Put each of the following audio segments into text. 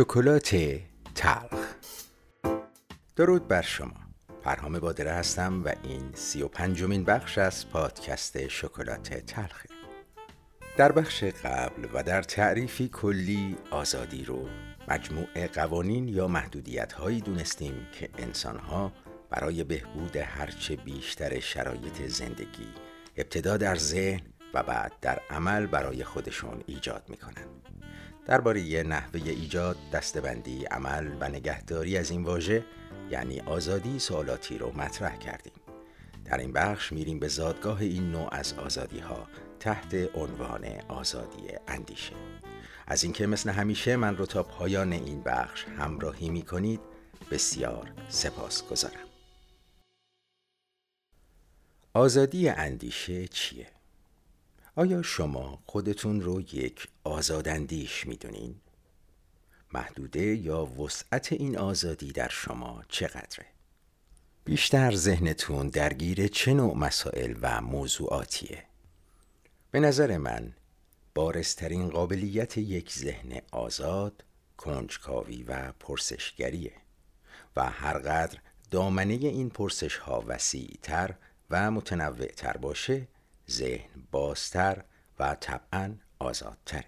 شکلات تلخ. درود بر شما. فرهام بادره هستم و این سی و پنجمین بخش از پادکست شکلات تلخه. در بخش قبل و در تعریفی کلی آزادی رو مجموع قوانین یا محدودیت هایی دونستیم که انسان ها برای بهبود هرچه بیشتر شرایط زندگی ابتدا در ذهن و بعد در عمل برای خودشون ایجاد می‌کنن. درباره نحوه ایجاد، دستبندی، عمل و نگهداری از این واژه یعنی آزادی سوالاتی رو مطرح کردیم. در این بخش میریم به زادگاه این نوع از آزادی ها تحت عنوان آزادی اندیشه. از اینکه مثل همیشه من رو تا پایان این بخش همراهی می کنید بسیار سپاس گذارم. آزادی اندیشه چیه؟ آیا شما خودتون رو یک آزاداندیش می‌دونین؟ محدوده یا وسعت این آزادی در شما چقدره؟ بیشتر ذهنتون درگیر چه نوع مسائل و موضوعاتیه؟ به نظر من بارسترین قابلیت یک ذهن آزاد کنجکاوی و پرسشگریه و هرقدر دامنه این پرسش ها وسیع تر و متنوع تر باشه ذهن بازتر و طبعا آزادتره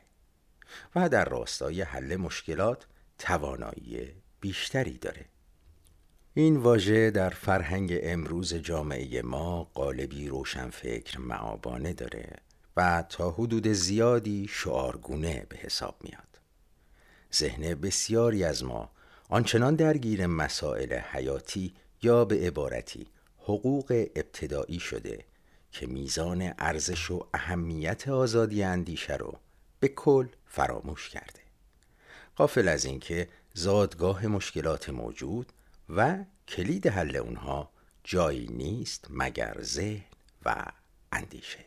و در راستای حل مشکلات توانایی بیشتری داره. این واژه در فرهنگ امروز جامعه ما قالبی روشنفکر معابانه داره و تا حدود زیادی شعارگونه به حساب میاد. ذهن بسیاری از ما آنچنان درگیر مسائل حیاتی یا به عبارتی حقوق ابتدایی شده که میزان ارزش و اهمیت آزادی اندیشه رو به کل فراموش کرده. قافل از اینکه زادگاه مشکلات موجود و کلید حل اونها جایی نیست مگر ذهن و اندیشه.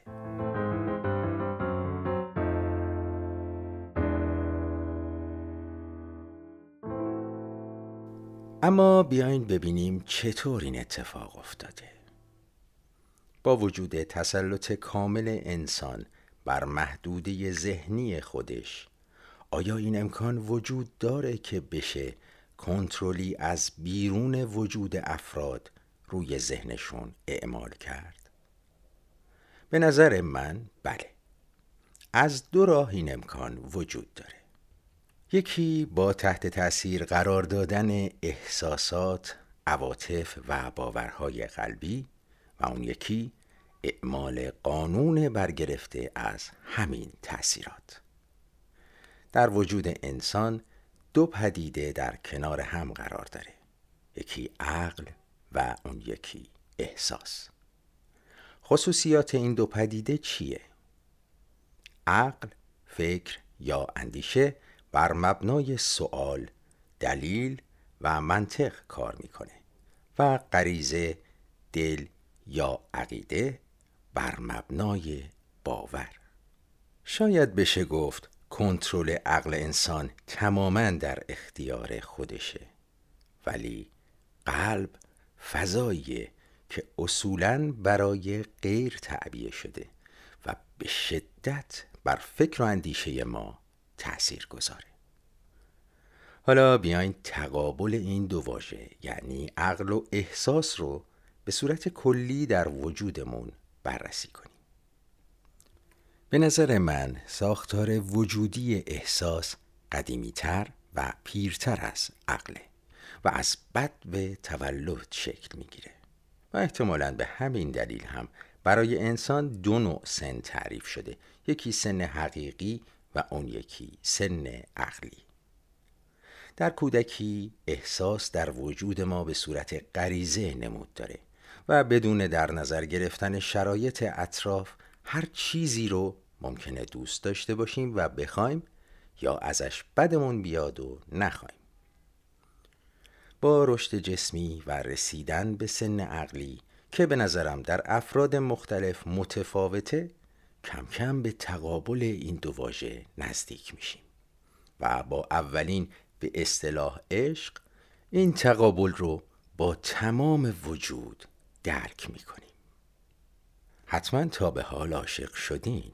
اما بیاین ببینیم چطور این اتفاق افتاده. با وجود تسلط کامل انسان بر محدوده ذهنی خودش آیا این امکان وجود داره که بشه کنترلی از بیرون وجود افراد روی ذهنشون اعمال کرد؟ به نظر من بله از دو راه این امکان وجود داره یکی با تحت تاثیر قرار دادن احساسات، عواطف و باورهای قلبی و اون یکی اعمال قانون برگرفته از همین تأثیرات. در وجود انسان دو پدیده در کنار هم قرار داره. یکی عقل و اون یکی احساس. خصوصیات این دو پدیده چیه؟ عقل، فکر یا اندیشه بر مبنای سوال، دلیل و منطق کار می‌کنه و غریزه، دل یا عقیده بر مبنای باور. شاید بشه گفت کنترل عقل انسان تماما در اختیار خودشه ولی قلب فضاییه که اصولا برای غیر تعبیه شده و به شدت بر فکر و اندیشه ما تأثیر گذاره. حالا بیاین تقابل این دو واژه یعنی عقل و احساس رو به صورت کلی در وجودمون بررسی کنیم. به نظر من ساختار وجودی احساس قدیمیتر و پیرتر از عقله و از بد به تولد شکل می‌گیره و احتمالا به همین دلیل هم برای انسان دو نوع سن تعریف شده. یکی سن حقیقی و اون یکی سن عقلی. در کودکی احساس در وجود ما به صورت غریزه نمود داره. و بدون در نظر گرفتن شرایط اطراف هر چیزی رو ممکنه دوست داشته باشیم و بخوایم یا ازش بدمون بیاد و نخوایم. با رشد جسمی و رسیدن به سن عقلی که به نظرم در افراد مختلف متفاوته کم کم به تقابل این دو واژه نزدیک میشیم. و با اولین به اصطلاح عشق این تقابل رو با تمام وجود درک می‌کنیم. حتما تا به حال عاشق شدین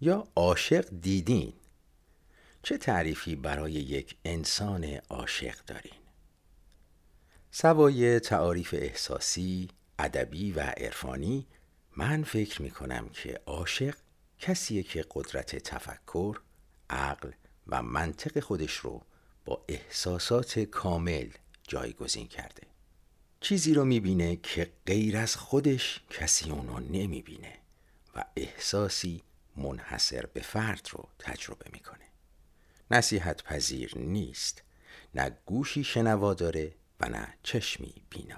یا عاشق دیدین. چه تعریفی برای یک انسان عاشق دارین؟ سوای تعاریف احساسی، ادبی و عرفانی من فکر می کنم که عاشق کسیه که قدرت تفکر، عقل و منطق خودش رو با احساسات کامل جایگزین کرده. چیزی رو می‌بینه که غیر از خودش کسی اونو نمی‌بینه و احساسی منحصر به فرد رو تجربه می‌کنه. نصیحت پذیر نیست نه گوشی شنوا داره و نه چشمی بینا.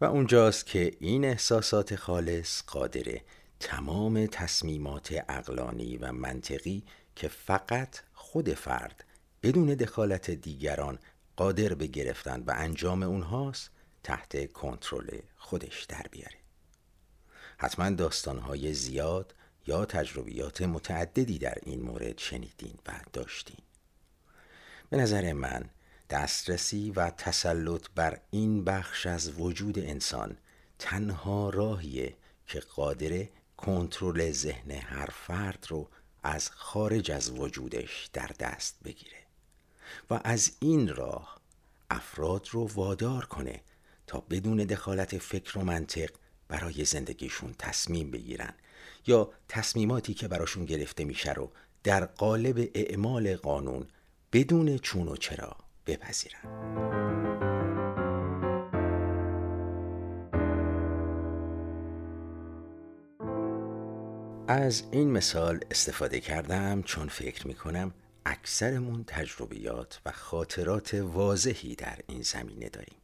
و اونجاست که این احساسات خالص قادره تمام تصمیمات اقلانی و منطقی که فقط خود فرد بدون دخالت دیگران قادر به گرفتن و انجام اونهاست تحت کنترل خودش در بیاره. حتما داستانهای زیاد یا تجربیات متعددی در این مورد شنیدین و داشتین. به نظر من دسترسی و تسلط بر این بخش از وجود انسان تنها راهیه که قادر کنترل ذهن هر فرد رو از خارج از وجودش در دست بگیره و از این راه افراد رو وادار کنه تا بدون دخالت فکر و منطق برای زندگیشون تصمیم بگیرن یا تصمیماتی که براشون گرفته میشه رو در قالب اعمال قانون بدون چون و چرا بپذیرن. از این مثال استفاده کردم چون فکر می کنم اکثرمون تجربیات و خاطرات واضحی در این زمینه داریم.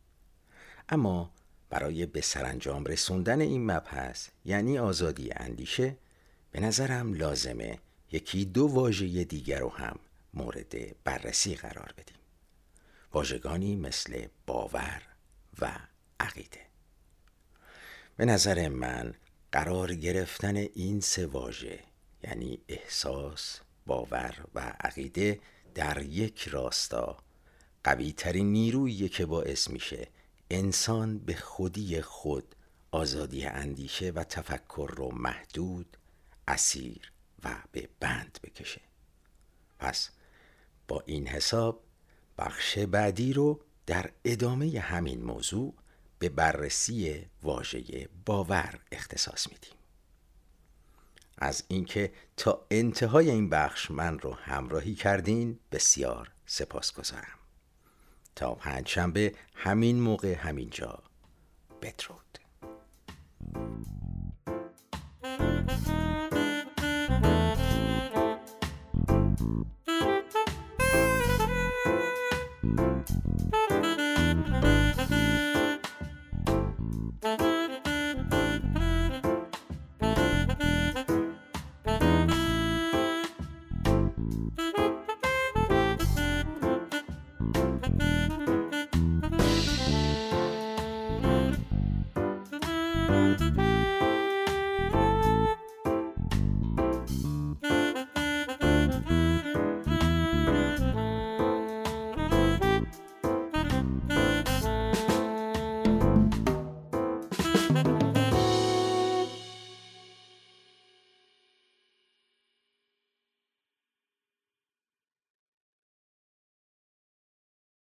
اما برای به سرانجام رسوندن این مبحث یعنی آزادی اندیشه به نظرم لازمه یکی دو واژه دیگر رو هم مورد بررسی قرار بدیم. واژگانی مثل باور و عقیده. به نظر من قرار گرفتن این سه واژه یعنی احساس، باور و عقیده در یک راستا قوی ترین نیرویی که باعث میشه انسان به خودی خود آزادی اندیشه و تفکر رو محدود، اسیر و به بند بکشه. پس با این حساب بخش بعدی رو در ادامه همین موضوع به بررسی واژه باور اختصاص میدیم. از اینکه تا انتهای این بخش من رو همراهی کردین بسیار سپاس گذارم تا پنجشنبه همین موقع همینجا. بدرود.